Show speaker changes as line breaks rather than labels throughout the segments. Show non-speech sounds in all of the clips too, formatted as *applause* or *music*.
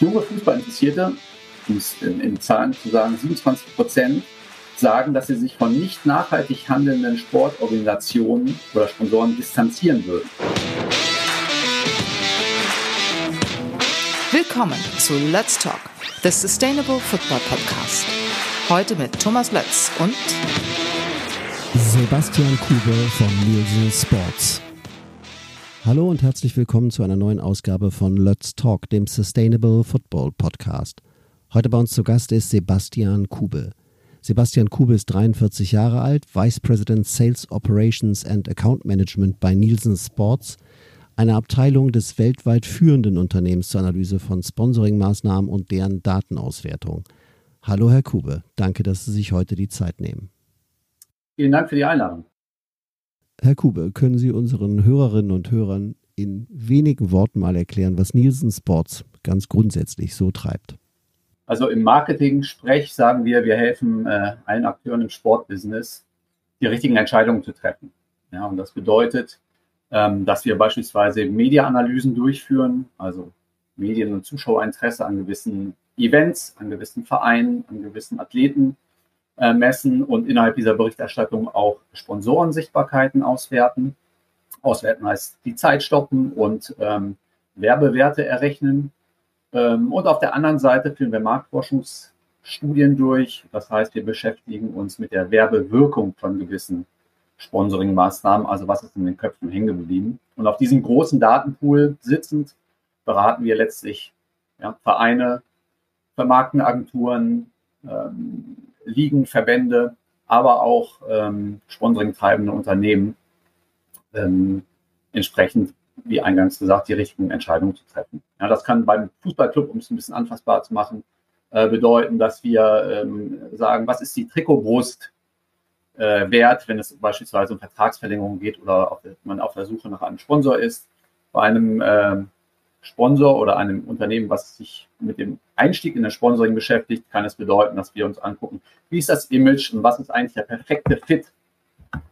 junge Fußballinteressierte, um es in, in Zahlen zu sagen, 27 Prozent sagen, dass sie sich von nicht nachhaltig handelnden Sportorganisationen oder Sponsoren distanzieren würden.
Willkommen zu Let's Talk, the Sustainable Football Podcast. Heute mit Thomas Lötz und
Sebastian Kube von Nielsen Sports. Hallo und herzlich willkommen zu einer neuen Ausgabe von Let's Talk, dem Sustainable Football Podcast. Heute bei uns zu Gast ist Sebastian Kube. Sebastian Kube ist 43 Jahre alt, Vice President Sales Operations and Account Management bei Nielsen Sports, einer Abteilung des weltweit führenden Unternehmens zur Analyse von Sponsoringmaßnahmen und deren Datenauswertung. Hallo Herr Kube, danke, dass Sie sich heute die Zeit nehmen.
Vielen Dank für die Einladung.
Herr Kube, können Sie unseren Hörerinnen und Hörern in wenigen Worten mal erklären, was Nielsen Sports ganz grundsätzlich so treibt?
Also im Marketing-Sprech sagen wir, wir helfen äh, allen Akteuren im Sportbusiness, die richtigen Entscheidungen zu treffen. Ja, und das bedeutet, ähm, dass wir beispielsweise Media-Analysen durchführen, also Medien- und Zuschauerinteresse an gewissen Events, an gewissen Vereinen, an gewissen Athleten äh, messen und innerhalb dieser Berichterstattung auch Sponsorensichtbarkeiten auswerten. Auswerten heißt die Zeit stoppen und ähm, Werbewerte errechnen. Ähm, und auf der anderen Seite führen wir Marktforschungsstudien durch. Das heißt, wir beschäftigen uns mit der Werbewirkung von gewissen Sponsoring-Maßnahmen, also was ist in den Köpfen hängen geblieben. Und auf diesem großen Datenpool sitzend beraten wir letztlich ja, Vereine, Vermarktenagenturen, ähm, Ligen, Verbände, aber auch ähm, sponsoring-treibende Unternehmen ähm, entsprechend, wie eingangs gesagt, die richtigen Entscheidungen zu treffen. Ja, das kann beim Fußballclub, um es ein bisschen anfassbar zu machen, äh, bedeuten, dass wir ähm, sagen, was ist die Trikotbrust äh, wert, wenn es beispielsweise um Vertragsverlängerung geht oder auf, man auf der Suche nach einem Sponsor ist. Bei einem äh, Sponsor oder einem Unternehmen, was sich mit dem Einstieg in das Sponsoring beschäftigt, kann es bedeuten, dass wir uns angucken, wie ist das Image und was ist eigentlich der perfekte Fit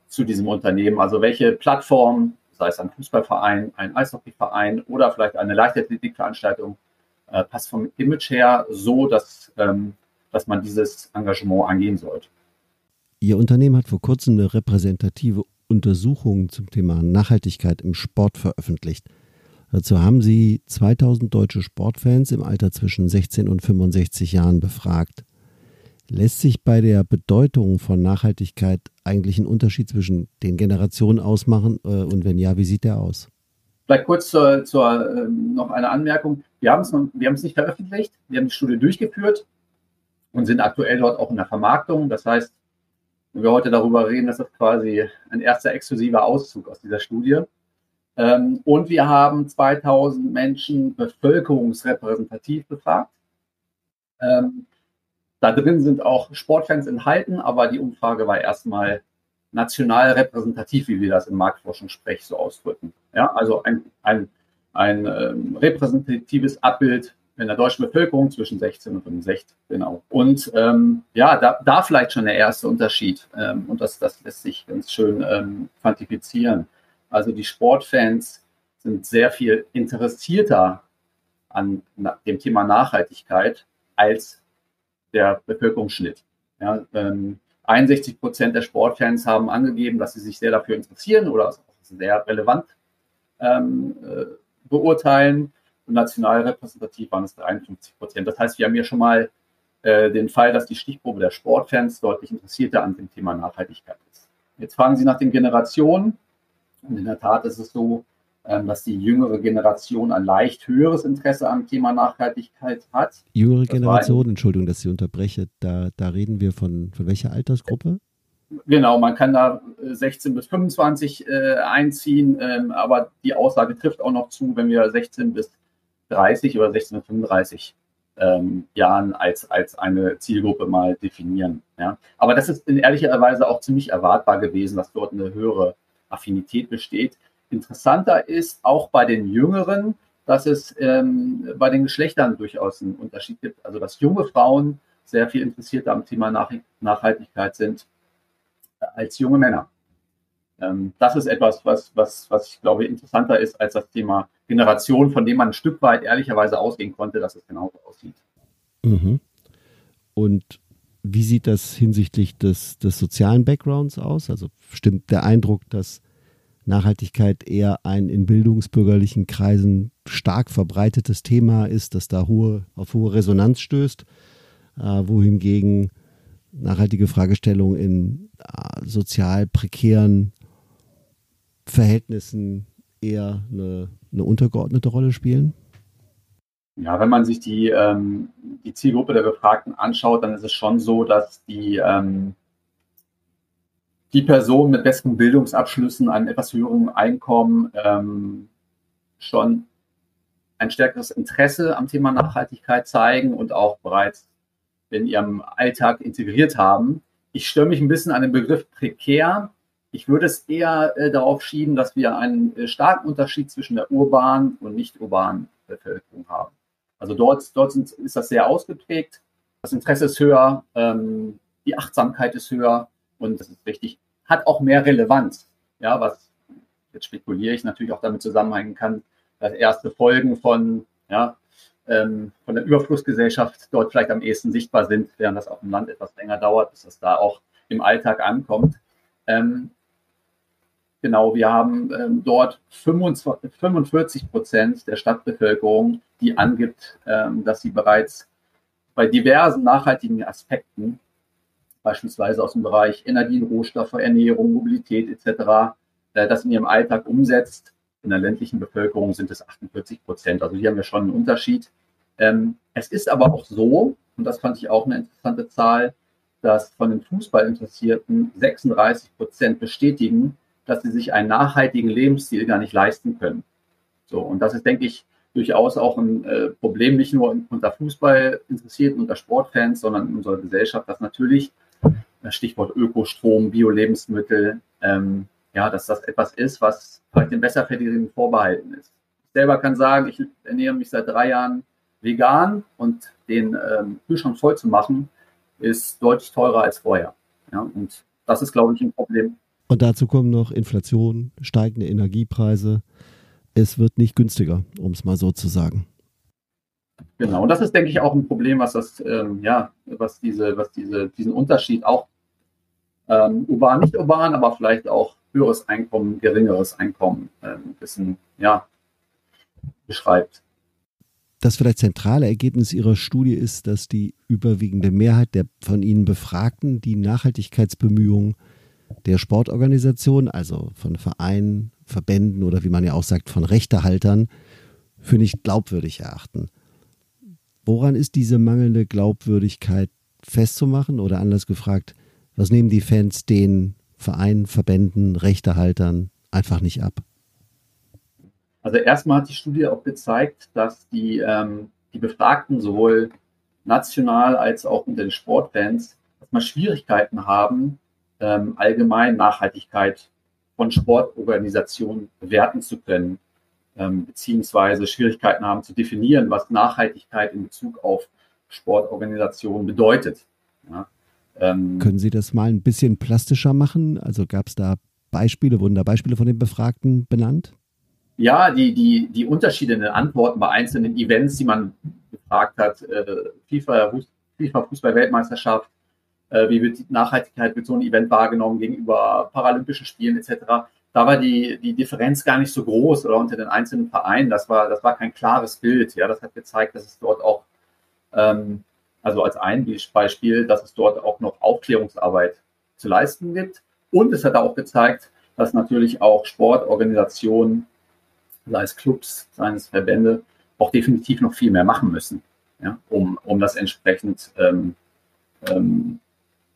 zu diesem Unternehmen. Also welche Plattform, sei es ein Fußballverein, ein Eishockeyverein oder vielleicht eine Leichtathletikveranstaltung, äh, passt vom Image her so, dass, ähm, dass man dieses Engagement angehen sollte.
Ihr Unternehmen hat vor kurzem eine repräsentative Untersuchung zum Thema Nachhaltigkeit im Sport veröffentlicht. Dazu haben sie 2000 deutsche Sportfans im Alter zwischen 16 und 65 Jahren befragt. Lässt sich bei der Bedeutung von Nachhaltigkeit eigentlich ein Unterschied zwischen den Generationen ausmachen? Äh, und wenn ja, wie sieht der aus?
Vielleicht kurz zur, zur äh, noch eine Anmerkung. Wir haben es wir haben es nicht veröffentlicht. Wir haben die Studie durchgeführt und sind aktuell dort auch in der Vermarktung. Das heißt, wenn wir heute darüber reden, das ist quasi ein erster exklusiver Auszug aus dieser Studie. Ähm, und wir haben 2000 Menschen bevölkerungsrepräsentativ befragt. Ähm, da drin sind auch Sportfans enthalten, aber die Umfrage war erstmal national repräsentativ, wie wir das im Marktforschungssprech so ausdrücken. Ja, also ein, ein, ein ähm, repräsentatives Abbild in der deutschen Bevölkerung zwischen 16 und 65, genau. Und ähm, ja, da, da vielleicht schon der erste Unterschied. Ähm, und das, das lässt sich ganz schön ähm, quantifizieren. Also die Sportfans sind sehr viel interessierter an dem Thema Nachhaltigkeit als der Bevölkerungsschnitt. Ja, ähm, 61 Prozent der Sportfans haben angegeben, dass sie sich sehr dafür interessieren oder es sehr relevant ähm, äh, beurteilen. Und national repräsentativ waren es 53 Prozent. Das heißt, wir haben hier schon mal äh, den Fall, dass die Stichprobe der Sportfans deutlich interessierter an dem Thema Nachhaltigkeit ist. Jetzt fragen Sie nach den Generationen. Und in der Tat ist es so, ähm, dass die jüngere Generation ein leicht höheres Interesse am Thema Nachhaltigkeit hat.
Jüngere Generation, ein, Entschuldigung, dass ich unterbreche, da, da reden wir von, von welcher Altersgruppe?
Genau, man kann da 16 äh, bis 25 äh, einziehen, ähm, aber die Aussage trifft auch noch zu, wenn wir 16 bis 30 oder 16 bis 35 ähm, Jahren als, als eine Zielgruppe mal definieren. Ja. Aber das ist in ehrlicher Weise auch ziemlich erwartbar gewesen, dass dort eine höhere Affinität besteht. Interessanter ist auch bei den Jüngeren, dass es ähm, bei den Geschlechtern durchaus einen Unterschied gibt. Also dass junge Frauen sehr viel interessierter am Thema Nach Nachhaltigkeit sind als junge Männer. Ähm, das ist etwas, was, was, was ich glaube interessanter ist als das Thema Generation, von dem man ein Stück weit ehrlicherweise ausgehen konnte, dass es genauso aussieht.
Mhm. Und wie sieht das hinsichtlich des, des sozialen Backgrounds aus? Also stimmt der Eindruck, dass Nachhaltigkeit eher ein in bildungsbürgerlichen Kreisen stark verbreitetes Thema ist, das da hohe, auf hohe Resonanz stößt, äh, wohingegen nachhaltige Fragestellungen in äh, sozial prekären Verhältnissen eher eine, eine untergeordnete Rolle spielen?
Ja, wenn man sich die, ähm, die Zielgruppe der Befragten anschaut, dann ist es schon so, dass die, ähm, die Personen mit besten Bildungsabschlüssen, einem etwas höheren Einkommen ähm, schon ein stärkeres Interesse am Thema Nachhaltigkeit zeigen und auch bereits in ihrem Alltag integriert haben. Ich störe mich ein bisschen an den Begriff prekär. Ich würde es eher äh, darauf schieben, dass wir einen äh, starken Unterschied zwischen der urbanen und nicht urbanen Bevölkerung haben. Also dort, dort sind, ist das sehr ausgeprägt. Das Interesse ist höher, ähm, die Achtsamkeit ist höher und das ist richtig, hat auch mehr Relevanz. Ja, was jetzt spekuliere ich natürlich auch damit zusammenhängen kann, dass erste Folgen von, ja, ähm, von der Überflussgesellschaft dort vielleicht am ehesten sichtbar sind, während das auf dem Land etwas länger dauert, bis das da auch im Alltag ankommt. Ähm, genau, wir haben ähm, dort 25, 45 Prozent der Stadtbevölkerung, die angibt, ähm, dass sie bereits bei diversen nachhaltigen Aspekten, beispielsweise aus dem Bereich Energie, Rohstoffe, Ernährung, Mobilität etc., äh, das in ihrem Alltag umsetzt. In der ländlichen Bevölkerung sind es 48 Prozent. Also hier haben wir schon einen Unterschied. Ähm, es ist aber auch so, und das fand ich auch eine interessante Zahl, dass von den Fußballinteressierten 36 Prozent bestätigen, dass sie sich einen nachhaltigen Lebensstil gar nicht leisten können. So, und das ist, denke ich, durchaus auch ein äh, Problem, nicht nur unter Fußballinteressierten, unter Sportfans, sondern in unserer Gesellschaft, dass natürlich, das Stichwort Ökostrom, Bio-Lebensmittel, ähm, ja, dass das etwas ist, was vielleicht den Besserverdienenden vorbehalten ist. Ich selber kann sagen, ich ernähre mich seit drei Jahren vegan und den ähm, Kühlschrank voll zu machen, ist deutlich teurer als vorher. Ja, und das ist, glaube ich, ein Problem.
Und dazu kommen noch Inflation, steigende Energiepreise. Es wird nicht günstiger, um es mal so zu sagen.
Genau, und das ist, denke ich, auch ein Problem, was das, ähm, ja, was diese, was diese, diesen Unterschied auch ähm, urban, nicht urban, aber vielleicht auch höheres Einkommen, geringeres Einkommen äh, ein bisschen, ja, beschreibt.
Das vielleicht zentrale Ergebnis Ihrer Studie ist, dass die überwiegende Mehrheit der von Ihnen Befragten die Nachhaltigkeitsbemühungen der Sportorganisation, also von Vereinen, Verbänden oder wie man ja auch sagt, von Rechtehaltern, für nicht glaubwürdig erachten. Woran ist diese mangelnde Glaubwürdigkeit festzumachen oder anders gefragt, was nehmen die Fans den Vereinen, Verbänden, Rechtehaltern einfach nicht ab?
Also erstmal hat die Studie auch gezeigt, dass die, ähm, die Befragten sowohl national als auch unter den Sportfans erstmal Schwierigkeiten haben, ähm, allgemein Nachhaltigkeit von Sportorganisationen bewerten zu können, ähm, beziehungsweise Schwierigkeiten haben zu definieren, was Nachhaltigkeit in Bezug auf Sportorganisationen bedeutet. Ja,
ähm, Können Sie das mal ein bisschen plastischer machen? Also gab es da Beispiele, wurden da Beispiele von den Befragten benannt?
Ja, die, die, die Unterschiede in den Antworten bei einzelnen Events, die man gefragt hat, äh, FIFA, FIFA Fußball-Weltmeisterschaft, äh, wie wird die Nachhaltigkeit mit so einem Event wahrgenommen gegenüber Paralympischen Spielen etc. Da war die, die Differenz gar nicht so groß oder unter den einzelnen Vereinen. Das war, das war kein klares Bild. Ja, das hat gezeigt, dass es dort auch, ähm, also als ein Beispiel, dass es dort auch noch Aufklärungsarbeit zu leisten gibt. Und es hat auch gezeigt, dass natürlich auch Sportorganisationen, sei es Clubs, sei es Verbände, auch definitiv noch viel mehr machen müssen, ja, um, um das entsprechend ähm, ähm,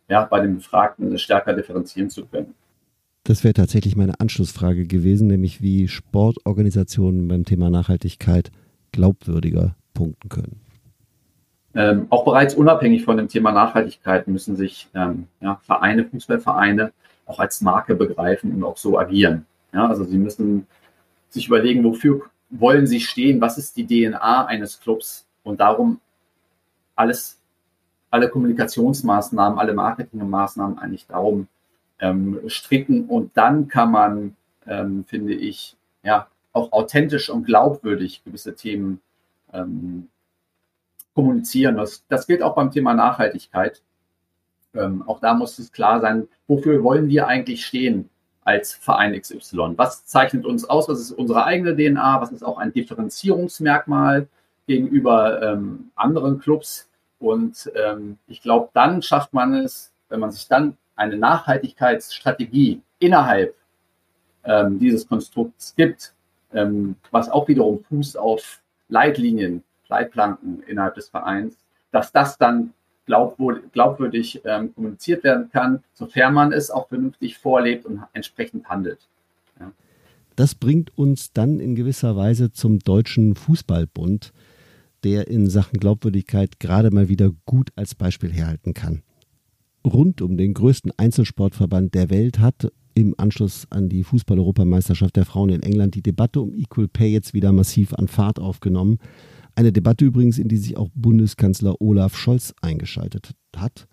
ja, bei den Befragten stärker differenzieren zu können.
Das wäre tatsächlich meine Anschlussfrage gewesen, nämlich wie Sportorganisationen beim Thema Nachhaltigkeit glaubwürdiger punkten können.
Ähm, auch bereits unabhängig von dem Thema Nachhaltigkeit müssen sich ähm, ja, Vereine, Fußballvereine auch als Marke begreifen und auch so agieren. Ja, also sie müssen sich überlegen, wofür wollen sie stehen, was ist die DNA eines Clubs und darum alles alle Kommunikationsmaßnahmen, alle Marketingmaßnahmen eigentlich darum ähm, stricken. Und dann kann man, ähm, finde ich, ja, auch authentisch und glaubwürdig gewisse Themen ähm, kommunizieren. Das, das gilt auch beim Thema Nachhaltigkeit. Ähm, auch da muss es klar sein, wofür wollen wir eigentlich stehen als Verein XY? Was zeichnet uns aus? Was ist unsere eigene DNA? Was ist auch ein Differenzierungsmerkmal gegenüber ähm, anderen Clubs? Und ähm, ich glaube, dann schafft man es, wenn man sich dann eine Nachhaltigkeitsstrategie innerhalb ähm, dieses Konstrukts gibt, ähm, was auch wiederum fußt auf Leitlinien, Leitplanken innerhalb des Vereins, dass das dann glaubwürdig ähm, kommuniziert werden kann, sofern man es auch vernünftig vorlebt und entsprechend handelt. Ja.
Das bringt uns dann in gewisser Weise zum Deutschen Fußballbund, der in Sachen Glaubwürdigkeit gerade mal wieder gut als Beispiel herhalten kann. Rund um den größten Einzelsportverband der Welt hat im Anschluss an die Fußball-Europameisterschaft der Frauen in England die Debatte um Equal Pay jetzt wieder massiv an Fahrt aufgenommen. Eine Debatte übrigens, in die sich auch Bundeskanzler Olaf Scholz eingeschaltet hat.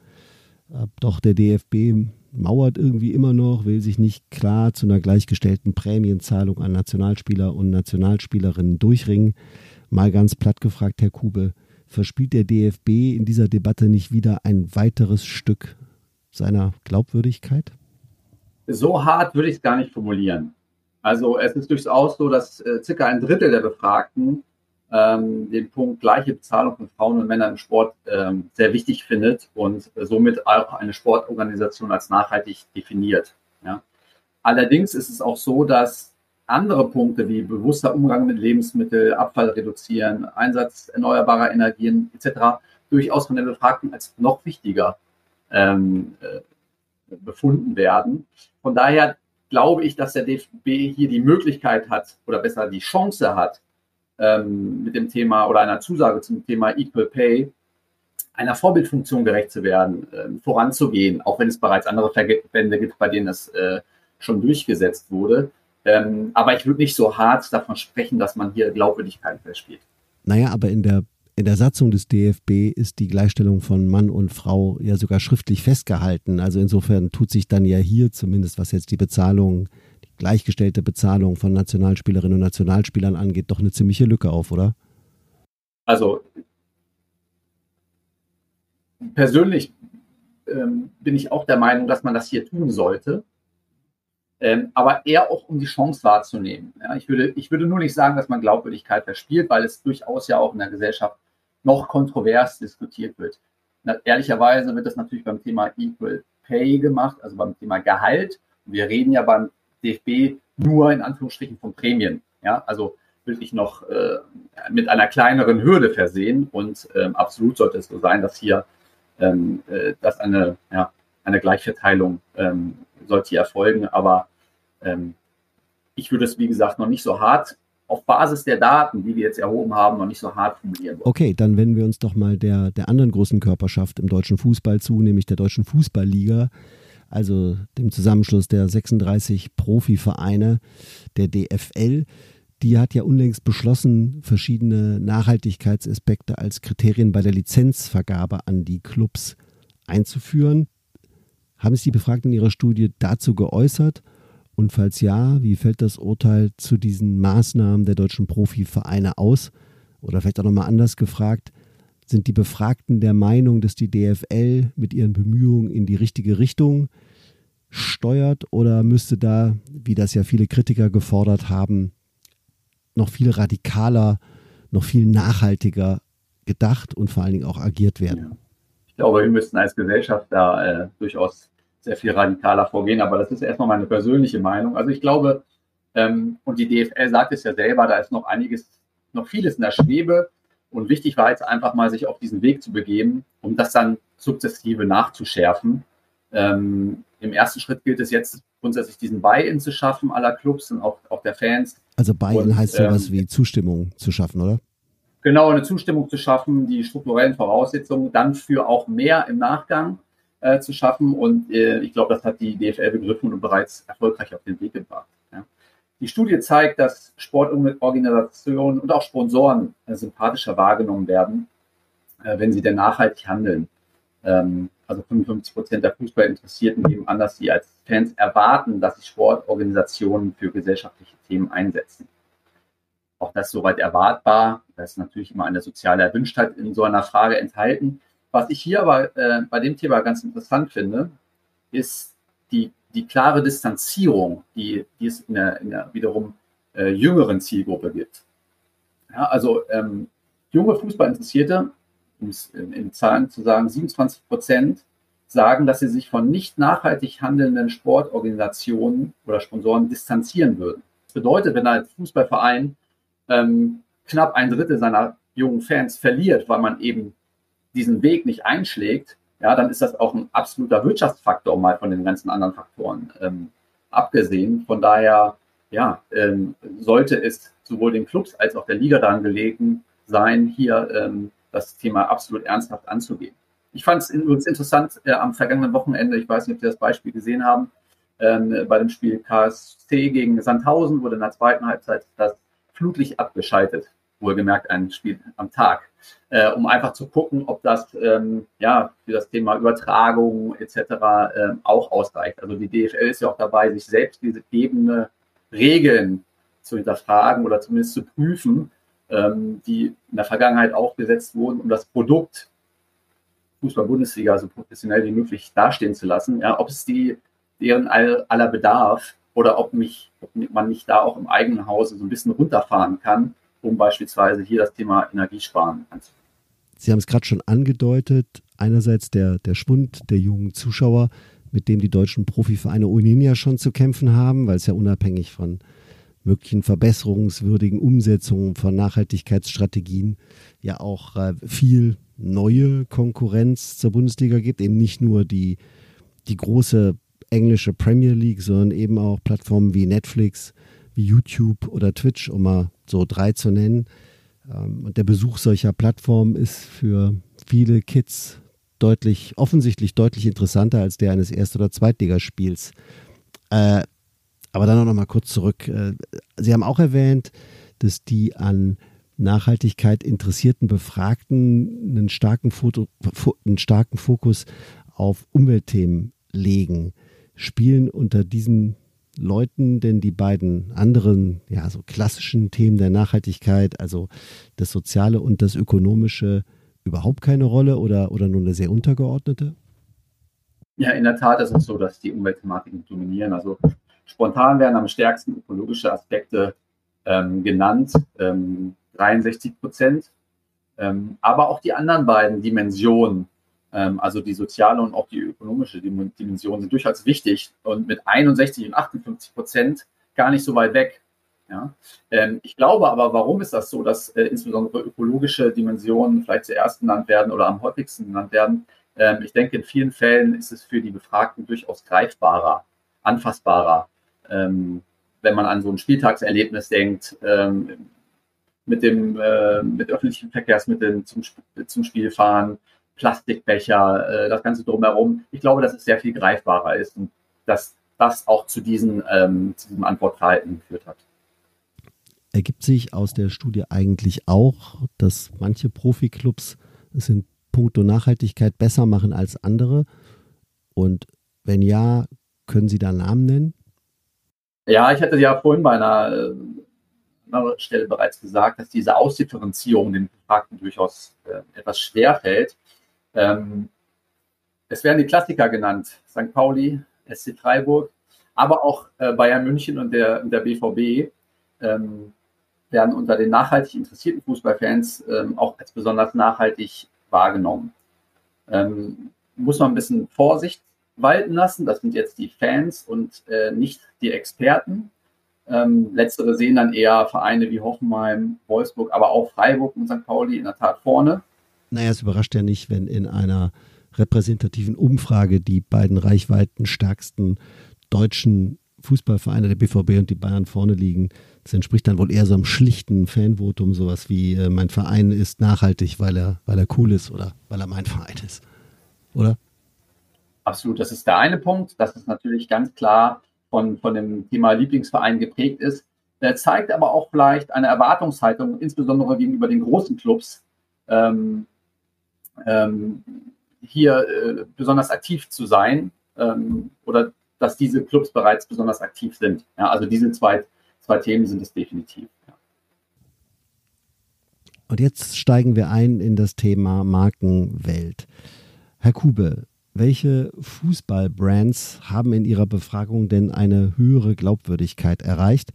Doch der DFB mauert irgendwie immer noch, will sich nicht klar zu einer gleichgestellten Prämienzahlung an Nationalspieler und Nationalspielerinnen durchringen. Mal ganz platt gefragt, Herr Kube, verspielt der DFB in dieser Debatte nicht wieder ein weiteres Stück seiner Glaubwürdigkeit?
So hart würde ich es gar nicht formulieren. Also es ist durchaus so, dass äh, circa ein Drittel der Befragten ähm, den Punkt gleiche Bezahlung von Frauen und Männern im Sport ähm, sehr wichtig findet und somit auch eine Sportorganisation als nachhaltig definiert. Ja. Allerdings ist es auch so, dass andere Punkte wie bewusster Umgang mit Lebensmitteln, Abfall reduzieren, Einsatz erneuerbarer Energien etc. durchaus von den Befragten als noch wichtiger ähm, äh, befunden werden. Von daher glaube ich, dass der DFB hier die Möglichkeit hat oder besser die Chance hat, ähm, mit dem Thema oder einer Zusage zum Thema Equal Pay einer Vorbildfunktion gerecht zu werden, äh, voranzugehen, auch wenn es bereits andere Verbände gibt, bei denen das äh, schon durchgesetzt wurde. Ähm, aber ich würde nicht so hart davon sprechen, dass man hier Glaubwürdigkeit verspielt.
Naja, aber in der, in der Satzung des DFB ist die Gleichstellung von Mann und Frau ja sogar schriftlich festgehalten. Also insofern tut sich dann ja hier zumindest, was jetzt die Bezahlung gleichgestellte Bezahlung von Nationalspielerinnen und Nationalspielern angeht, doch eine ziemliche Lücke auf, oder?
Also persönlich ähm, bin ich auch der Meinung, dass man das hier tun sollte, ähm, aber eher auch um die Chance wahrzunehmen. Ja, ich, würde, ich würde nur nicht sagen, dass man Glaubwürdigkeit verspielt, weil es durchaus ja auch in der Gesellschaft noch kontrovers diskutiert wird. Na, ehrlicherweise wird das natürlich beim Thema Equal Pay gemacht, also beim Thema Gehalt. Wir reden ja beim DFB nur in Anführungsstrichen von Prämien. Ja, also wirklich noch äh, mit einer kleineren Hürde versehen. Und ähm, absolut sollte es so sein, dass hier ähm, äh, dass eine, ja, eine Gleichverteilung ähm, sollte erfolgen. Aber ähm, ich würde es, wie gesagt, noch nicht so hart auf Basis der Daten, die wir jetzt erhoben haben, noch nicht so hart formulieren wollen.
Okay, dann wenden wir uns doch mal der, der anderen großen Körperschaft im deutschen Fußball zu, nämlich der deutschen Fußballliga also dem Zusammenschluss der 36 Profivereine der DFL. Die hat ja unlängst beschlossen, verschiedene Nachhaltigkeitsaspekte als Kriterien bei der Lizenzvergabe an die Clubs einzuführen. Haben sich die Befragten in ihrer Studie dazu geäußert? Und falls ja, wie fällt das Urteil zu diesen Maßnahmen der deutschen Profivereine aus? Oder vielleicht auch nochmal anders gefragt, sind die Befragten der Meinung, dass die DFL mit ihren Bemühungen in die richtige Richtung steuert oder müsste da, wie das ja viele Kritiker gefordert haben, noch viel radikaler, noch viel nachhaltiger gedacht und vor allen Dingen auch agiert werden?
Ich glaube, wir müssten als Gesellschaft da äh, durchaus sehr viel radikaler vorgehen, aber das ist erstmal meine persönliche Meinung. Also ich glaube, ähm, und die DFL sagt es ja selber, da ist noch einiges, noch vieles in der Schwebe. Und wichtig war jetzt einfach mal, sich auf diesen Weg zu begeben, um das dann sukzessive nachzuschärfen. Ähm, Im ersten Schritt gilt es jetzt grundsätzlich diesen Buy-in zu schaffen aller Clubs und auch, auch der Fans.
Also Buy-in heißt sowas ähm, wie Zustimmung zu schaffen, oder?
Genau, eine Zustimmung zu schaffen, die strukturellen Voraussetzungen dann für auch mehr im Nachgang äh, zu schaffen. Und äh, ich glaube, das hat die DFL begriffen und bereits erfolgreich auf den Weg gebracht. Die Studie zeigt, dass Sportorganisationen und auch Sponsoren äh, sympathischer wahrgenommen werden, äh, wenn sie denn nachhaltig handeln. Ähm, also 55 Prozent der Fußballinteressierten geben an, dass sie als Fans erwarten, dass sich Sportorganisationen für gesellschaftliche Themen einsetzen. Auch das soweit erwartbar. Da ist natürlich immer eine soziale Erwünschtheit in so einer Frage enthalten. Was ich hier aber äh, bei dem Thema ganz interessant finde, ist die, die klare Distanzierung, die, die es in der, in der wiederum äh, jüngeren Zielgruppe gibt. Ja, also ähm, junge Fußballinteressierte, um es in, in, Zahlen zu sagen, 27 Prozent sagen, dass sie sich von nicht nachhaltig handelnden Sportorganisationen oder Sponsoren distanzieren würden. Das bedeutet, wenn ein Fußballverein ähm, knapp ein Drittel seiner jungen Fans verliert, weil man eben diesen Weg nicht einschlägt, ja, dann ist das auch ein absoluter Wirtschaftsfaktor, mal von den ganzen anderen Faktoren ähm, abgesehen. Von daher, ja, ähm, sollte es sowohl den Clubs als auch der Liga daran gelegen sein, hier ähm, das Thema absolut ernsthaft anzugehen. Ich fand es übrigens interessant äh, am vergangenen Wochenende, ich weiß nicht, ob Sie das Beispiel gesehen haben, ähm, bei dem Spiel KSC gegen Sandhausen wurde in der zweiten Halbzeit das Flutlicht abgeschaltet wohlgemerkt ein Spiel am Tag, äh, um einfach zu gucken, ob das ähm, ja für das Thema Übertragung etc. Äh, auch ausreicht. Also die DFL ist ja auch dabei, sich selbst diese gegebene Regeln zu hinterfragen oder zumindest zu prüfen, ähm, die in der Vergangenheit auch gesetzt wurden, um das Produkt Fußball-Bundesliga so professionell wie möglich dastehen zu lassen. Ja, ob es die deren aller Bedarf oder ob, mich, ob man nicht da auch im eigenen Hause so ein bisschen runterfahren kann um beispielsweise hier das Thema Energiesparen anzugehen.
Sie haben es gerade schon angedeutet, einerseits der, der Schwund der jungen Zuschauer, mit dem die deutschen Profivereine ohnehin ja schon zu kämpfen haben, weil es ja unabhängig von möglichen verbesserungswürdigen Umsetzungen von Nachhaltigkeitsstrategien ja auch äh, viel neue Konkurrenz zur Bundesliga gibt, eben nicht nur die, die große englische Premier League, sondern eben auch Plattformen wie Netflix, wie YouTube oder Twitch, um mal so drei zu nennen. Ähm, und der Besuch solcher Plattformen ist für viele Kids deutlich, offensichtlich deutlich interessanter als der eines Erst- oder Zweitligaspiels. Äh, aber dann noch mal kurz zurück. Äh, Sie haben auch erwähnt, dass die an Nachhaltigkeit interessierten Befragten einen starken, Foto, einen starken Fokus auf Umweltthemen legen. Spielen unter diesen Leuten denn die beiden anderen, ja, so klassischen Themen der Nachhaltigkeit, also das Soziale und das Ökonomische, überhaupt keine Rolle oder, oder nur eine sehr untergeordnete?
Ja, in der Tat ist es so, dass die Umweltthematiken dominieren. Also spontan werden am stärksten ökologische Aspekte ähm, genannt, ähm, 63 Prozent. Ähm, aber auch die anderen beiden Dimensionen also die soziale und auch die ökonomische Dimension sind durchaus wichtig und mit 61 und 58 Prozent gar nicht so weit weg. Ja? Ähm, ich glaube aber, warum ist das so, dass äh, insbesondere ökologische Dimensionen vielleicht zuerst genannt werden oder am häufigsten genannt werden? Ähm, ich denke, in vielen Fällen ist es für die Befragten durchaus greifbarer, anfassbarer. wenn man an so ein Spieltagserlebnis denkt, mit dem äh, mit öffentlichen Verkehrsmitteln zum, zum Spiel fahren, Plastikbecher, äh, das Ganze drumherum. Ich glaube, dass es sehr viel greifbarer ist und dass das auch zu, diesen, ähm, zu diesem Antwortverhalten geführt hat.
Ergibt sich aus der Studie eigentlich auch, dass manche Profiklubs es in puncto Nachhaltigkeit besser machen als andere? Und wenn ja, können Sie da Namen nennen?
Ja, ich hatte ja vorhin bei einer, äh, einer Stelle bereits gesagt, dass diese Ausdifferenzierung den Befragten durchaus äh, etwas schwer fällt. Ähm, es werden die Klassiker genannt, St. Pauli, SC Freiburg, aber auch äh, Bayern München und der, der BVB ähm, werden unter den nachhaltig interessierten Fußballfans ähm, auch als besonders nachhaltig wahrgenommen. Ähm, muss man ein bisschen Vorsicht walten lassen. Das sind jetzt die Fans und äh, nicht die Experten. Ähm, letztere sehen dann eher Vereine wie Hoffenheim, Wolfsburg, aber auch Freiburg und St. Pauli in der Tat vorne.
Naja, es überrascht ja nicht, wenn in einer repräsentativen Umfrage die beiden reichweitenstärksten deutschen Fußballvereine, der BVB und die Bayern vorne liegen. Das entspricht dann wohl eher so einem schlichten Fanvotum, sowas wie äh, mein Verein ist nachhaltig, weil er, weil er cool ist oder weil er mein Verein ist. Oder?
Absolut, das ist der eine Punkt, dass es natürlich ganz klar von, von dem Thema Lieblingsverein geprägt ist. Der zeigt aber auch vielleicht eine Erwartungshaltung, insbesondere gegenüber den großen Clubs, ähm, ähm, hier äh, besonders aktiv zu sein ähm, oder dass diese Clubs bereits besonders aktiv sind. Ja, also diese zwei, zwei Themen sind es definitiv. Ja.
Und jetzt steigen wir ein in das Thema Markenwelt. Herr Kube, welche Fußballbrands haben in ihrer Befragung denn eine höhere Glaubwürdigkeit erreicht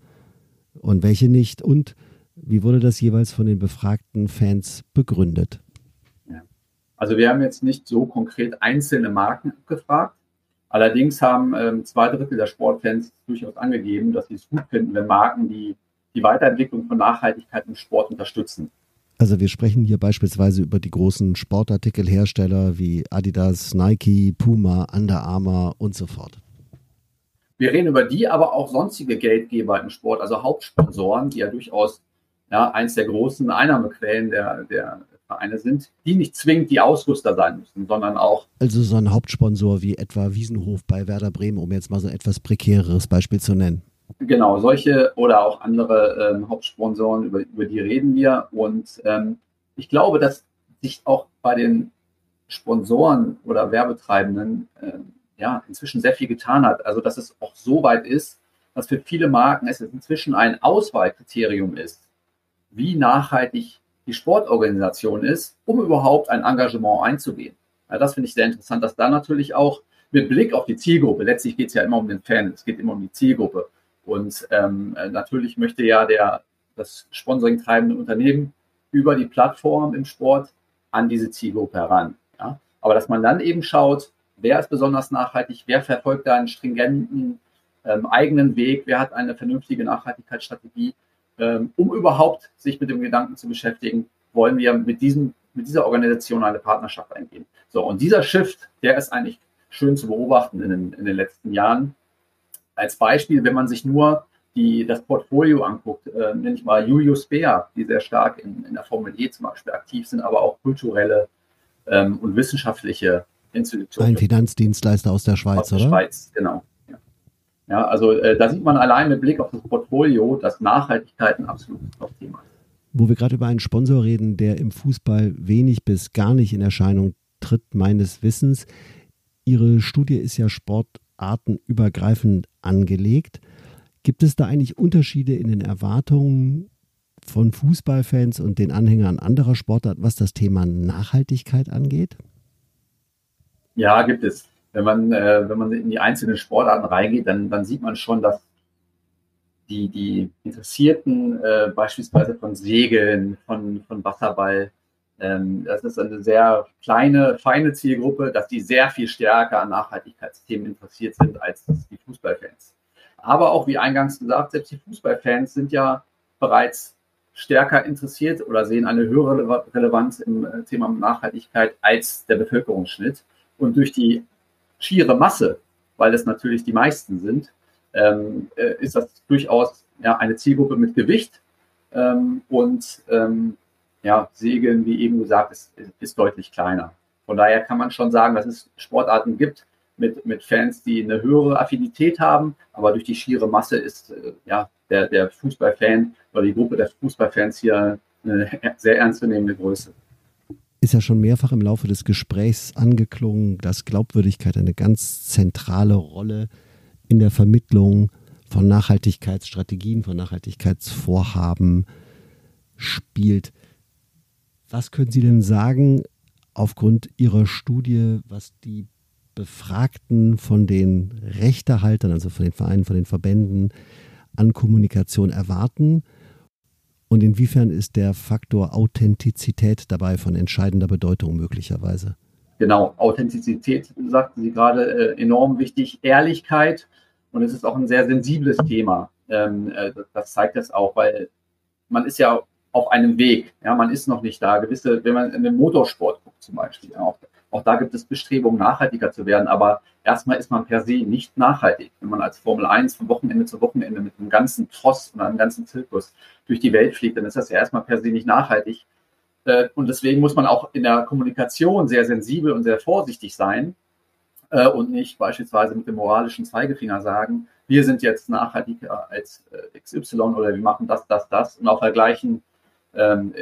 und welche nicht? Und wie wurde das jeweils von den befragten Fans begründet?
Also wir haben jetzt nicht so konkret einzelne Marken abgefragt. Allerdings haben ähm, zwei Drittel der Sportfans durchaus angegeben, dass sie es gut finden, wenn Marken die, die Weiterentwicklung von Nachhaltigkeit im Sport unterstützen.
Also wir sprechen hier beispielsweise über die großen Sportartikelhersteller wie Adidas, Nike, Puma, Under Armour und so fort.
Wir reden über die, aber auch sonstige Geldgeber im Sport, also Hauptsponsoren, die ja durchaus ja, eins der großen Einnahmequellen der, der Vereine sind, die nicht zwingend die Ausrüster sein müssen, sondern auch.
Also so ein Hauptsponsor wie etwa Wiesenhof bei Werder Bremen, um jetzt mal so ein etwas prekäreres Beispiel zu nennen.
Genau, solche oder auch andere ähm, Hauptsponsoren, über, über die reden wir. Und ähm, ich glaube, dass sich auch bei den Sponsoren oder Werbetreibenden äh, ja inzwischen sehr viel getan hat. Also dass es auch so weit ist, dass für viele Marken es inzwischen ein Auswahlkriterium ist, wie nachhaltig die Sportorganisation ist, um überhaupt ein Engagement einzugehen. Ja, das finde ich sehr interessant, dass da natürlich auch mit Blick auf die Zielgruppe, letztlich geht es ja immer um den Fan, es geht immer um die Zielgruppe. Und ähm, natürlich möchte ja der, das Sponsoring treibende Unternehmen über die Plattform im Sport an diese Zielgruppe heran. Ja? Aber dass man dann eben schaut, wer ist besonders nachhaltig, wer verfolgt da einen stringenten ähm, eigenen Weg, wer hat eine vernünftige Nachhaltigkeitsstrategie ähm, um überhaupt sich mit dem Gedanken zu beschäftigen, wollen wir mit, diesem, mit dieser Organisation eine Partnerschaft eingehen. So, und dieser Shift, der ist eigentlich schön zu beobachten in den, in den letzten Jahren. Als Beispiel, wenn man sich nur die, das Portfolio anguckt, äh, nenne ich mal Julius Bär, die sehr stark in, in der Formel E zum Beispiel aktiv sind, aber auch kulturelle ähm, und wissenschaftliche Institutionen.
Ein Finanzdienstleister aus der Schweiz, aus der oder?
Schweiz, genau. Ja, also äh, da sieht man allein mit Blick auf das Portfolio, dass Nachhaltigkeit ein absolutes Thema ist.
Wo wir gerade über einen Sponsor reden, der im Fußball wenig bis gar nicht in Erscheinung tritt, meines Wissens. Ihre Studie ist ja sportartenübergreifend angelegt. Gibt es da eigentlich Unterschiede in den Erwartungen von Fußballfans und den Anhängern anderer Sportarten, was das Thema Nachhaltigkeit angeht?
Ja, gibt es wenn man, äh, wenn man in die einzelnen Sportarten reingeht, dann, dann sieht man schon, dass die, die Interessierten äh, beispielsweise von Segeln, von, von Wasserball, ähm, das ist eine sehr kleine, feine Zielgruppe, dass die sehr viel stärker an Nachhaltigkeitsthemen interessiert sind als die Fußballfans. Aber auch wie eingangs gesagt, selbst die Fußballfans sind ja bereits stärker interessiert oder sehen eine höhere Relevanz im äh, Thema Nachhaltigkeit als der Bevölkerungsschnitt. Und durch die schiere Masse, weil es natürlich die meisten sind, ähm, äh, ist das durchaus ja, eine Zielgruppe mit Gewicht. Ähm, und ähm, ja, Segeln, wie eben gesagt, ist, ist deutlich kleiner. Von daher kann man schon sagen, dass es Sportarten gibt mit, mit Fans, die eine höhere Affinität haben, aber durch die schiere Masse ist äh, ja, der, der Fußballfan oder die Gruppe der Fußballfans hier eine sehr ernstzunehmende Größe
ist ja schon mehrfach im Laufe des Gesprächs angeklungen, dass Glaubwürdigkeit eine ganz zentrale Rolle in der Vermittlung von Nachhaltigkeitsstrategien, von Nachhaltigkeitsvorhaben spielt. Was können Sie denn sagen aufgrund Ihrer Studie, was die Befragten von den Rechtehaltern, also von den Vereinen, von den Verbänden an Kommunikation erwarten? Und inwiefern ist der Faktor Authentizität dabei von entscheidender Bedeutung möglicherweise?
Genau, Authentizität, sagten Sie gerade, äh, enorm wichtig. Ehrlichkeit. Und es ist auch ein sehr sensibles Thema. Ähm, äh, das zeigt das auch, weil man ist ja auf einem Weg. Ja, man ist noch nicht da. Gewisse, wenn man in den Motorsport guckt zum Beispiel, auch auch da gibt es Bestrebungen, nachhaltiger zu werden. Aber erstmal ist man per se nicht nachhaltig. Wenn man als Formel 1 von Wochenende zu Wochenende mit einem ganzen Tross und einem ganzen Zirkus durch die Welt fliegt, dann ist das ja erstmal per se nicht nachhaltig. Äh, und deswegen muss man auch in der Kommunikation sehr sensibel und sehr vorsichtig sein äh, und nicht beispielsweise mit dem moralischen Zeigefinger sagen, wir sind jetzt nachhaltiger als äh, XY oder wir machen das, das, das und auf der gleichen, ähm,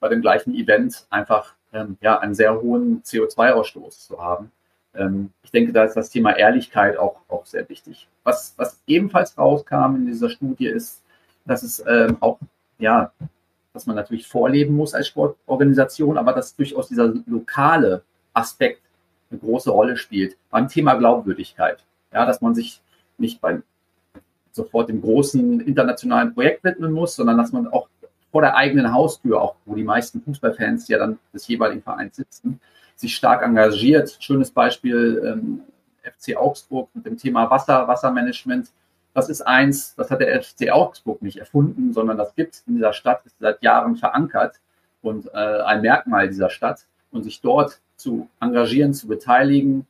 bei dem gleichen Event einfach ähm, ja, einen sehr hohen CO2-Ausstoß zu haben. Ähm, ich denke, da ist das Thema Ehrlichkeit auch, auch sehr wichtig. Was, was ebenfalls rauskam in dieser Studie ist, dass es ähm, auch ja, dass man natürlich vorleben muss als Sportorganisation, aber dass durchaus dieser lokale Aspekt eine große Rolle spielt. Beim Thema Glaubwürdigkeit. Ja, dass man sich nicht beim sofort dem großen internationalen Projekt widmen muss, sondern dass man auch vor der eigenen Haustür, auch wo die meisten Fußballfans ja dann des jeweiligen Vereins sitzen, sich stark engagiert. Schönes Beispiel ähm, FC Augsburg mit dem Thema Wasser, Wassermanagement. Das ist eins, das hat der FC Augsburg nicht erfunden, sondern das gibt es in dieser Stadt, ist seit Jahren verankert und äh, ein Merkmal dieser Stadt. Und sich dort zu engagieren, zu beteiligen,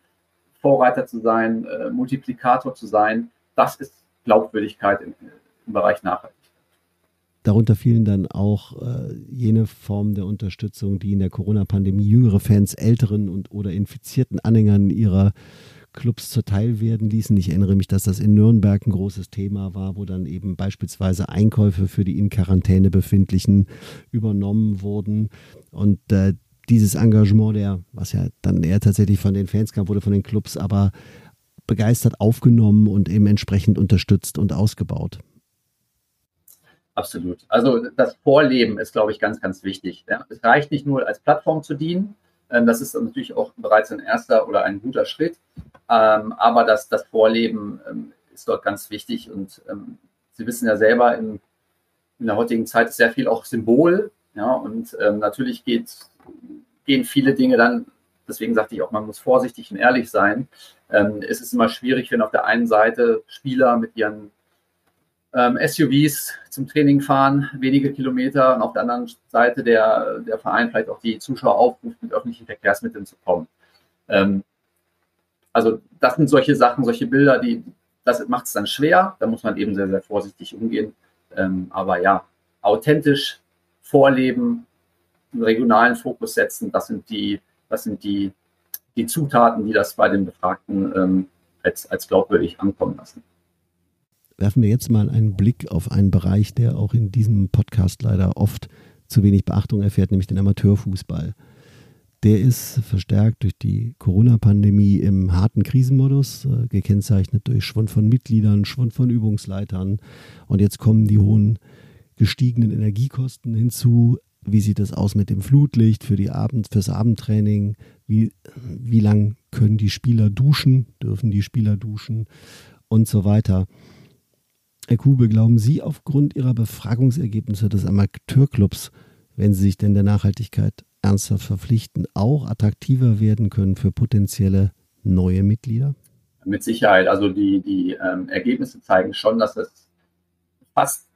Vorreiter zu sein, äh, Multiplikator zu sein, das ist Glaubwürdigkeit im, im Bereich Nachhaltigkeit.
Darunter fielen dann auch äh, jene Formen der Unterstützung, die in der Corona-Pandemie jüngere Fans älteren und oder infizierten Anhängern ihrer Clubs zuteil werden ließen. Ich erinnere mich, dass das in Nürnberg ein großes Thema war, wo dann eben beispielsweise Einkäufe für die in Quarantäne befindlichen übernommen wurden. Und äh, dieses Engagement, der, was ja dann eher tatsächlich von den Fans kam, wurde von den Clubs aber begeistert aufgenommen und eben entsprechend unterstützt und ausgebaut.
Absolut. Also das Vorleben ist, glaube ich, ganz, ganz wichtig. Ja. Es reicht nicht nur als Plattform zu dienen. Ähm, das ist natürlich auch bereits ein erster oder ein guter Schritt. Ähm, aber das, das Vorleben ähm, ist dort ganz wichtig. Und Sie wissen ja selber, in, in der heutigen Zeit ist sehr viel auch Symbol. Ja, und natürlich geht, gehen viele Dinge dann deswegen sagte ich auch, man muss vorsichtig und ehrlich sein. Es ist immer schwierig, wenn auf der einen Seite Spieler mit ihren ähm, SUVs zum Training fahren, wenige Kilometer, und auf der anderen Seite der, der Verein vielleicht auch die Zuschauer aufruft, mit öffentlichen Verkehrsmitteln zu kommen. Ähm, also das sind solche Sachen, solche Bilder, die das macht es dann schwer. Da muss man eben sehr, sehr vorsichtig umgehen. Ähm, aber ja, authentisch vorleben, einen regionalen Fokus setzen, das sind die was sind die, die Zutaten, die das bei den Befragten ähm, als, als glaubwürdig ankommen lassen.
Werfen wir jetzt mal einen Blick auf einen Bereich, der auch in diesem Podcast leider oft zu wenig Beachtung erfährt, nämlich den Amateurfußball. Der ist verstärkt durch die Corona-Pandemie im harten Krisenmodus, äh, gekennzeichnet durch Schwund von Mitgliedern, Schwund von Übungsleitern. Und jetzt kommen die hohen gestiegenen Energiekosten hinzu. Wie sieht es aus mit dem Flutlicht für die Abend, fürs Abendtraining? Wie, wie lang können die Spieler duschen? Dürfen die Spieler duschen? Und so weiter. Herr Kube, glauben Sie aufgrund Ihrer Befragungsergebnisse des Amateurclubs, wenn Sie sich denn der Nachhaltigkeit ernsthaft verpflichten, auch attraktiver werden können für potenzielle neue Mitglieder?
Mit Sicherheit. Also die, die ähm, Ergebnisse zeigen schon, dass es fast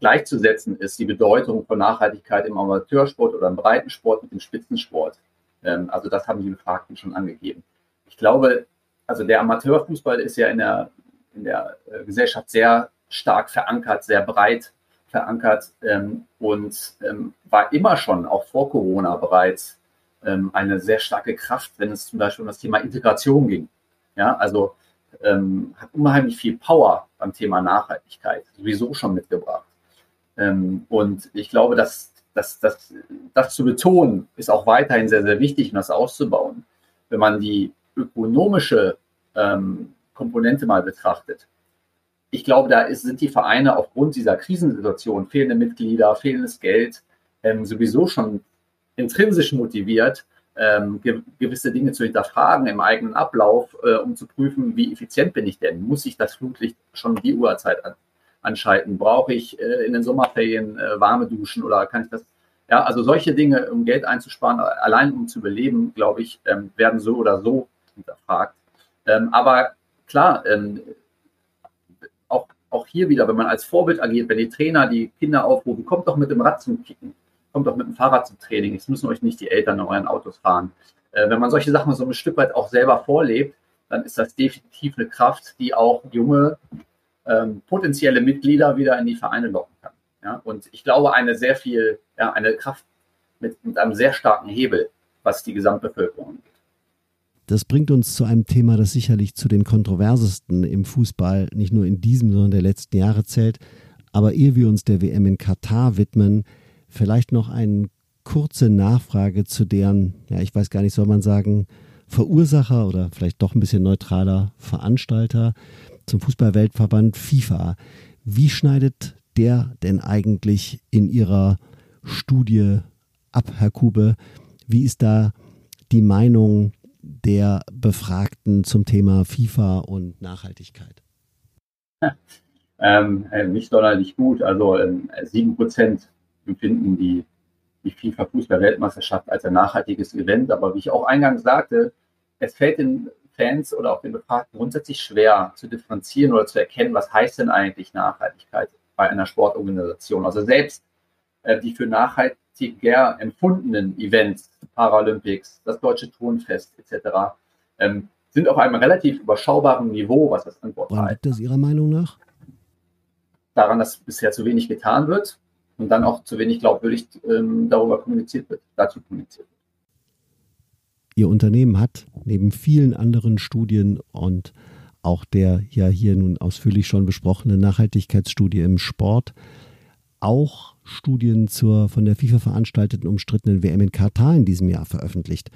gleichzusetzen ist, die Bedeutung von Nachhaltigkeit im Amateursport oder im Breitensport mit dem Spitzensport. Ähm, also das haben die Befragten schon angegeben. Ich glaube, also der Amateurfußball ist ja in der, in der äh, Gesellschaft sehr stark verankert, sehr breit verankert ähm, und ähm, war immer schon, auch vor Corona bereits, ähm, eine sehr starke Kraft, wenn es zum Beispiel um das Thema Integration ging. Ja, also ähm, hat unheimlich viel Power beim Thema Nachhaltigkeit sowieso schon mitgebracht. Ähm, und ich glaube, dass, dass, dass das zu betonen, ist auch weiterhin sehr, sehr wichtig und das auszubauen. Wenn man die ökonomische ähm, Komponente mal betrachtet, ich glaube, da ist, sind die Vereine aufgrund dieser Krisensituation, fehlende Mitglieder, fehlendes Geld, ähm, sowieso schon intrinsisch motiviert, ähm, ge gewisse Dinge zu hinterfragen im eigenen Ablauf, äh, um zu prüfen, wie effizient bin ich denn? Muss ich das Flutlicht schon die Uhrzeit an anschalten? Brauche ich äh, in den Sommerferien äh, warme Duschen oder kann ich das? Ja, also solche Dinge, um Geld einzusparen, allein um zu beleben, glaube ich, ähm, werden so oder so hinterfragt. Ähm, aber klar, ähm, auch, hier wieder, wenn man als Vorbild agiert, wenn die Trainer die Kinder aufrufen, kommt doch mit dem Rad zum Kicken, kommt doch mit dem Fahrrad zum Training, es müssen euch nicht die Eltern in euren Autos fahren. Äh, wenn man solche Sachen so ein Stück weit auch selber vorlebt, dann ist das definitiv eine Kraft, die auch junge ähm, potenzielle Mitglieder wieder in die Vereine locken kann. Ja? Und ich glaube, eine sehr viel, ja, eine Kraft mit, mit einem sehr starken Hebel, was die Gesamtbevölkerung angeht.
Das bringt uns zu einem Thema, das sicherlich zu den kontroversesten im Fußball, nicht nur in diesem, sondern der letzten Jahre zählt. Aber ehe wir uns der WM in Katar widmen, vielleicht noch eine kurze Nachfrage zu deren, ja, ich weiß gar nicht, soll man sagen, Verursacher oder vielleicht doch ein bisschen neutraler Veranstalter zum Fußballweltverband FIFA. Wie schneidet der denn eigentlich in ihrer Studie ab, Herr Kube? Wie ist da die Meinung der Befragten zum Thema FIFA und Nachhaltigkeit? *laughs*
Ähm, äh, nicht sonderlich gut. Also ähm, sieben Prozent empfinden die, die FIFA-Fußball-Weltmeisterschaft als ein nachhaltiges Event. Aber wie ich auch eingangs sagte, es fällt den Fans oder auch den Befragten grundsätzlich schwer zu differenzieren oder zu erkennen, was heißt denn eigentlich Nachhaltigkeit bei einer Sportorganisation. Also selbst die für nachhaltiger empfundenen Events, Paralympics, das Deutsche Turnfest etc., ähm, sind auf einem relativ überschaubaren Niveau, was das Antwort
Woran liegt das Ihrer Meinung nach?
Daran, dass bisher zu wenig getan wird und dann auch zu wenig glaubwürdig ähm, darüber kommuniziert wird, dazu kommuniziert wird.
Ihr Unternehmen hat neben vielen anderen Studien und auch der ja hier nun ausführlich schon besprochenen Nachhaltigkeitsstudie im Sport auch Studien zur von der FIFA veranstalteten umstrittenen WM in Katar in diesem Jahr veröffentlicht.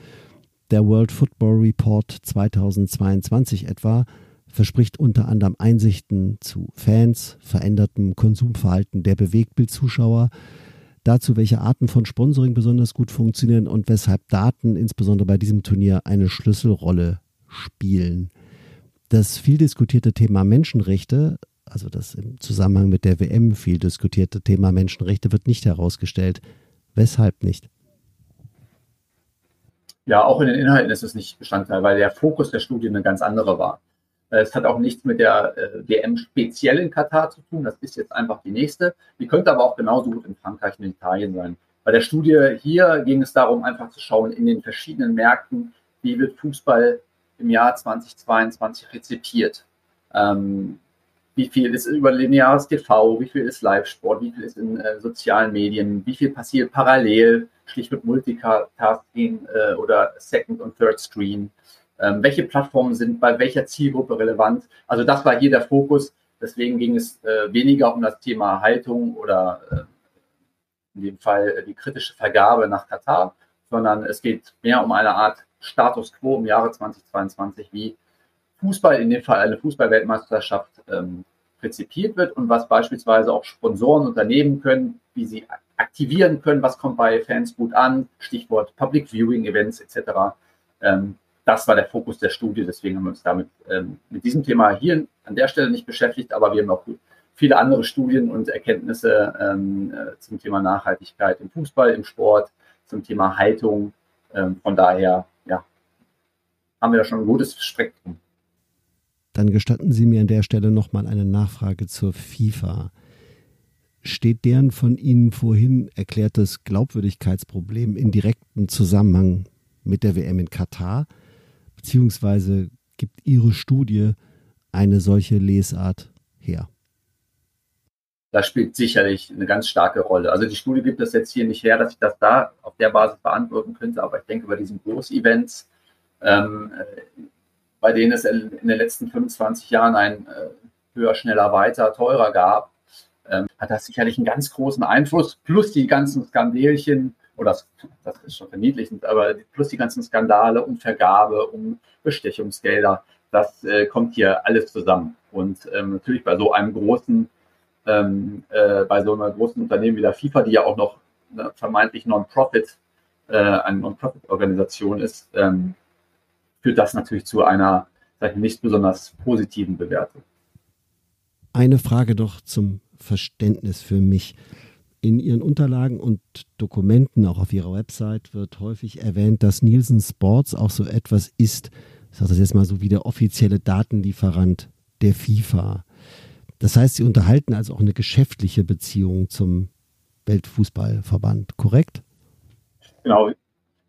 Der World Football Report 2022 etwa verspricht unter anderem Einsichten zu Fans, verändertem Konsumverhalten der Bewegtbildzuschauer, dazu, welche Arten von Sponsoring besonders gut funktionieren und weshalb Daten insbesondere bei diesem Turnier eine Schlüsselrolle spielen. Das viel diskutierte Thema Menschenrechte also das im Zusammenhang mit der WM viel diskutierte Thema Menschenrechte wird nicht herausgestellt. Weshalb nicht?
Ja, auch in den Inhalten ist es nicht Bestandteil, weil der Fokus der Studie eine ganz andere war. Es hat auch nichts mit der äh, WM speziell in Katar zu tun. Das ist jetzt einfach die nächste. Die könnte aber auch genauso gut in Frankreich und in Italien sein. Bei der Studie hier ging es darum, einfach zu schauen in den verschiedenen Märkten, wie wird Fußball im Jahr 2022 rezipiert. Ähm, wie viel ist über lineares TV, wie viel ist Live-Sport, wie viel ist in äh, sozialen Medien, wie viel passiert parallel, Stichwort Multitasking äh, oder Second und Third Screen. Ähm, welche Plattformen sind bei welcher Zielgruppe relevant? Also das war hier der Fokus. Deswegen ging es äh, weniger um das Thema Haltung oder äh, in dem Fall äh, die kritische Vergabe nach Katar, sondern es geht mehr um eine Art Status quo im Jahre 2022, wie Fußball, in dem Fall eine Fußballweltmeisterschaft, ähm, rezipiert wird und was beispielsweise auch Sponsoren unternehmen können, wie sie aktivieren können, was kommt bei Fans gut an, Stichwort Public Viewing Events etc. Ähm, das war der Fokus der Studie, deswegen haben wir uns damit ähm, mit diesem Thema hier an der Stelle nicht beschäftigt, aber wir haben auch viele andere Studien und Erkenntnisse ähm, äh, zum Thema Nachhaltigkeit im Fußball, im Sport, zum Thema Haltung. Ähm, von daher, ja, haben wir da schon ein gutes Spektrum.
Dann gestatten Sie mir an der Stelle nochmal eine Nachfrage zur FIFA. Steht deren von Ihnen vorhin erklärtes Glaubwürdigkeitsproblem in direktem Zusammenhang mit der WM in Katar? Beziehungsweise gibt Ihre Studie eine solche Lesart her?
Das spielt sicherlich eine ganz starke Rolle. Also die Studie gibt es jetzt hier nicht her, dass ich das da auf der Basis beantworten könnte, aber ich denke, bei diesen Großevents ähm, bei denen es in den letzten 25 Jahren ein äh, höher, schneller, weiter, teurer gab, ähm, hat das sicherlich einen ganz großen Einfluss. Plus die ganzen Skandelchen, oder das, ist schon verniedlichend, aber plus die ganzen Skandale um Vergabe, um Bestechungsgelder, das äh, kommt hier alles zusammen. Und ähm, natürlich bei so einem großen, ähm, äh, bei so einer großen Unternehmen wie der FIFA, die ja auch noch ne, vermeintlich Non-Profit, eine Non-Profit-Organisation ist, führt das natürlich zu einer ich, nicht besonders positiven Bewertung.
Eine Frage doch zum Verständnis für mich. In Ihren Unterlagen und Dokumenten, auch auf Ihrer Website, wird häufig erwähnt, dass Nielsen Sports auch so etwas ist, ich sage das jetzt mal so wie der offizielle Datenlieferant der FIFA. Das heißt, Sie unterhalten also auch eine geschäftliche Beziehung zum Weltfußballverband, korrekt?
Genau,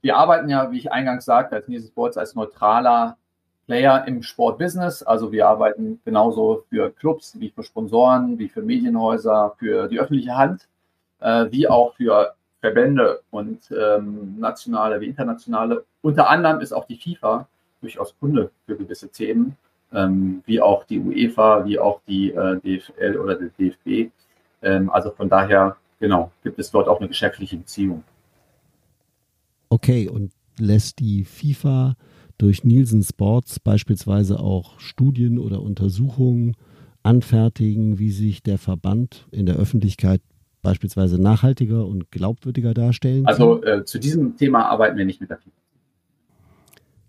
wir arbeiten ja, wie ich eingangs sagte, als Nielsen Sports als neutraler Player im Sportbusiness. Also wir arbeiten genauso für Clubs wie für Sponsoren, wie für Medienhäuser, für die öffentliche Hand, äh, wie auch für Verbände und ähm, nationale wie internationale. Unter anderem ist auch die FIFA durchaus Kunde für gewisse Themen, ähm, wie auch die UEFA, wie auch die äh, DFL oder der DFB. Ähm, also von daher, genau, gibt es dort auch eine geschäftliche Beziehung.
Okay, und lässt die FIFA durch Nielsen Sports beispielsweise auch Studien oder Untersuchungen anfertigen, wie sich der Verband in der Öffentlichkeit beispielsweise nachhaltiger und glaubwürdiger darstellen?
Also äh, zu diesem Thema arbeiten wir nicht mit der FIFA.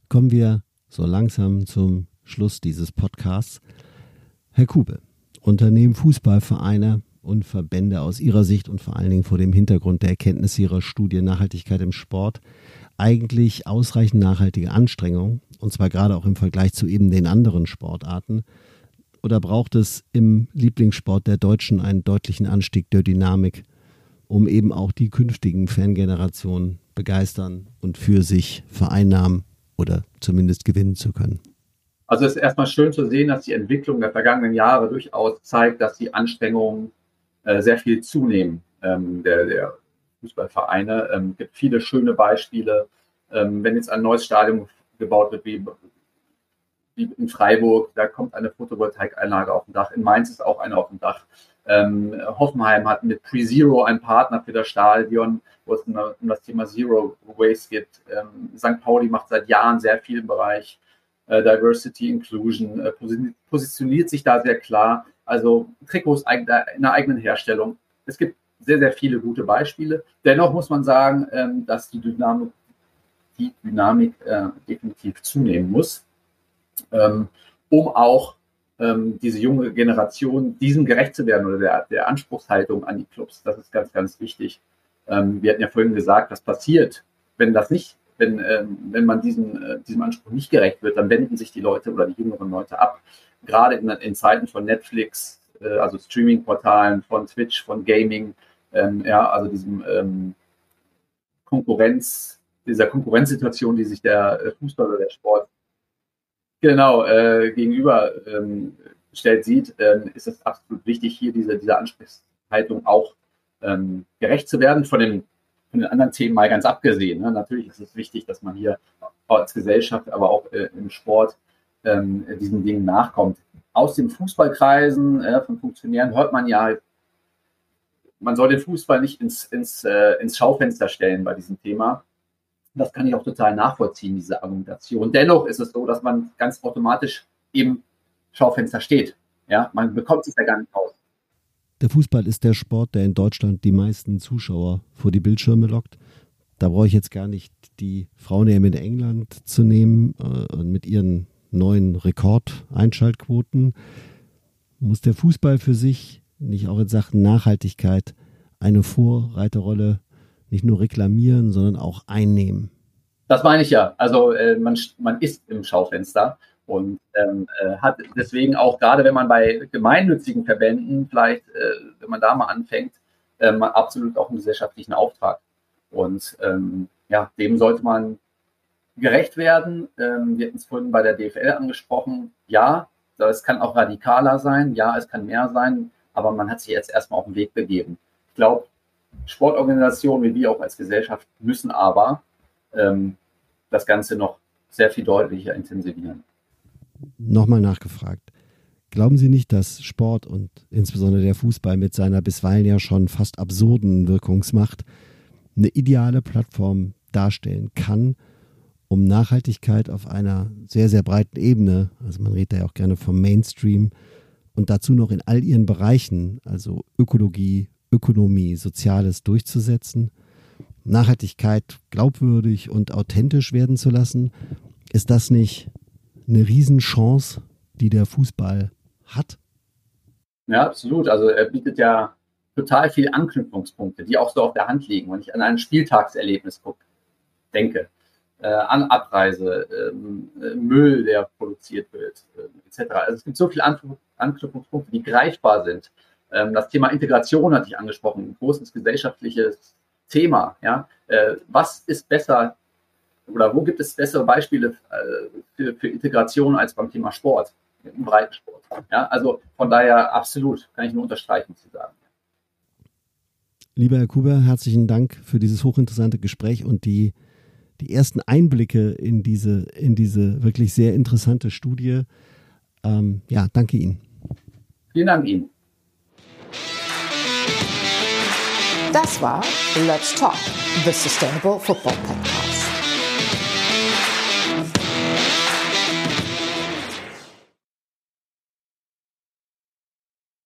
Kommen wir so langsam zum Schluss dieses Podcasts. Herr Kube, Unternehmen, Fußballvereine und Verbände aus Ihrer Sicht und vor allen Dingen vor dem Hintergrund der Erkenntnisse Ihrer Studie Nachhaltigkeit im Sport eigentlich ausreichend nachhaltige Anstrengungen, und zwar gerade auch im Vergleich zu eben den anderen Sportarten? Oder braucht es im Lieblingssport der Deutschen einen deutlichen Anstieg der Dynamik, um eben auch die künftigen Fangenerationen begeistern und für sich vereinnahmen oder zumindest gewinnen zu können?
Also es ist erstmal schön zu sehen, dass die Entwicklung der vergangenen Jahre durchaus zeigt, dass die Anstrengungen äh, sehr viel zunehmen ähm, der, der Fußballvereine. Es ähm, gibt viele schöne Beispiele. Ähm, wenn jetzt ein neues Stadion gebaut wird, wie, wie in Freiburg, da kommt eine Photovoltaikeinlage auf dem Dach. In Mainz ist auch eine auf dem Dach. Ähm, Hoffenheim hat mit PreZero einen Partner für das Stadion, wo es um, um das Thema Zero Waste geht. Ähm, St. Pauli macht seit Jahren sehr viel im Bereich äh, Diversity, Inclusion, äh, positioniert sich da sehr klar. Also Trikots in der eigenen Herstellung. Es gibt sehr, sehr viele gute Beispiele. Dennoch muss man sagen, ähm, dass die Dynamik, die Dynamik äh, definitiv zunehmen muss, ähm, um auch ähm, diese junge Generation, diesem gerecht zu werden oder der, der Anspruchshaltung an die Clubs. Das ist ganz, ganz wichtig. Wir hatten ja vorhin gesagt, was passiert, wenn das nicht, wenn, wenn man diesem, äh, diesem Anspruch nicht gerecht wird, dann wenden sich die Leute oder die jüngeren Leute ab. Gerade in, in Zeiten von Netflix, äh, also Streaming-Portalen, von Twitch, von Gaming, ähm, ja, also diesem ähm, Konkurrenz, dieser Konkurrenzsituation, die sich der äh, Fußball oder der Sport genau äh, gegenüber ähm, stellt sieht, ähm, ist es absolut wichtig, hier diese, diese Ansprechhaltung auch ähm, gerecht zu werden. Von den, von den anderen Themen mal ganz abgesehen. Ne? Natürlich ist es wichtig, dass man hier als Gesellschaft, aber auch äh, im Sport ähm, diesen Dingen nachkommt. Aus den Fußballkreisen äh, von Funktionären hört man ja, man soll den Fußball nicht ins, ins, äh, ins Schaufenster stellen bei diesem Thema. Das kann ich auch total nachvollziehen, diese Argumentation. Dennoch ist es so, dass man ganz automatisch im Schaufenster steht. Ja, man bekommt sich da gar nicht raus.
Der Fußball ist der Sport, der in Deutschland die meisten Zuschauer vor die Bildschirme lockt. Da brauche ich jetzt gar nicht die Frauen-EM in England zu nehmen äh, mit ihren neuen Rekordeinschaltquoten. Muss der Fußball für sich nicht auch in Sachen Nachhaltigkeit eine Vorreiterrolle nicht nur reklamieren, sondern auch einnehmen.
Das meine ich ja. Also äh, man, man ist im Schaufenster und ähm, äh, hat deswegen auch, gerade wenn man bei gemeinnützigen Verbänden vielleicht, äh, wenn man da mal anfängt, ähm, absolut auch einen gesellschaftlichen Auftrag. Und ähm, ja, dem sollte man gerecht werden. Ähm, wir hatten es vorhin bei der DFL angesprochen. Ja, es kann auch radikaler sein. Ja, es kann mehr sein. Aber man hat sich jetzt erstmal auf den Weg begeben. Ich glaube, Sportorganisationen wie wir auch als Gesellschaft müssen aber ähm, das Ganze noch sehr viel deutlicher intensivieren.
Nochmal nachgefragt. Glauben Sie nicht, dass Sport und insbesondere der Fußball mit seiner bisweilen ja schon fast absurden Wirkungsmacht eine ideale Plattform darstellen kann, um Nachhaltigkeit auf einer sehr, sehr breiten Ebene, also man redet ja auch gerne vom Mainstream, und dazu noch in all ihren Bereichen, also Ökologie, Ökonomie, Soziales durchzusetzen, Nachhaltigkeit glaubwürdig und authentisch werden zu lassen, ist das nicht eine Riesenchance, die der Fußball hat?
Ja, absolut. Also er bietet ja total viele Anknüpfungspunkte, die auch so auf der Hand liegen. Wenn ich an ein Spieltagserlebnis gucke, denke, äh, an Abreise, ähm, äh, Müll, der produziert wird, äh, etc. Also es gibt so viele Anknüpfungspunkte, die greifbar sind. Ähm, das Thema Integration hatte ich angesprochen, ein großes gesellschaftliches Thema. Ja? Äh, was ist besser oder wo gibt es bessere Beispiele äh, für, für Integration als beim Thema Sport, im Breitensport? Ja? Also von daher absolut, kann ich nur unterstreichen zu sagen.
Lieber Herr Kuber, herzlichen Dank für dieses hochinteressante Gespräch und die, die ersten Einblicke in diese, in diese wirklich sehr interessante Studie. Ähm, ja, danke Ihnen.
Vielen Dank Ihnen.
Das war Let's Talk, the Sustainable Football Podcast.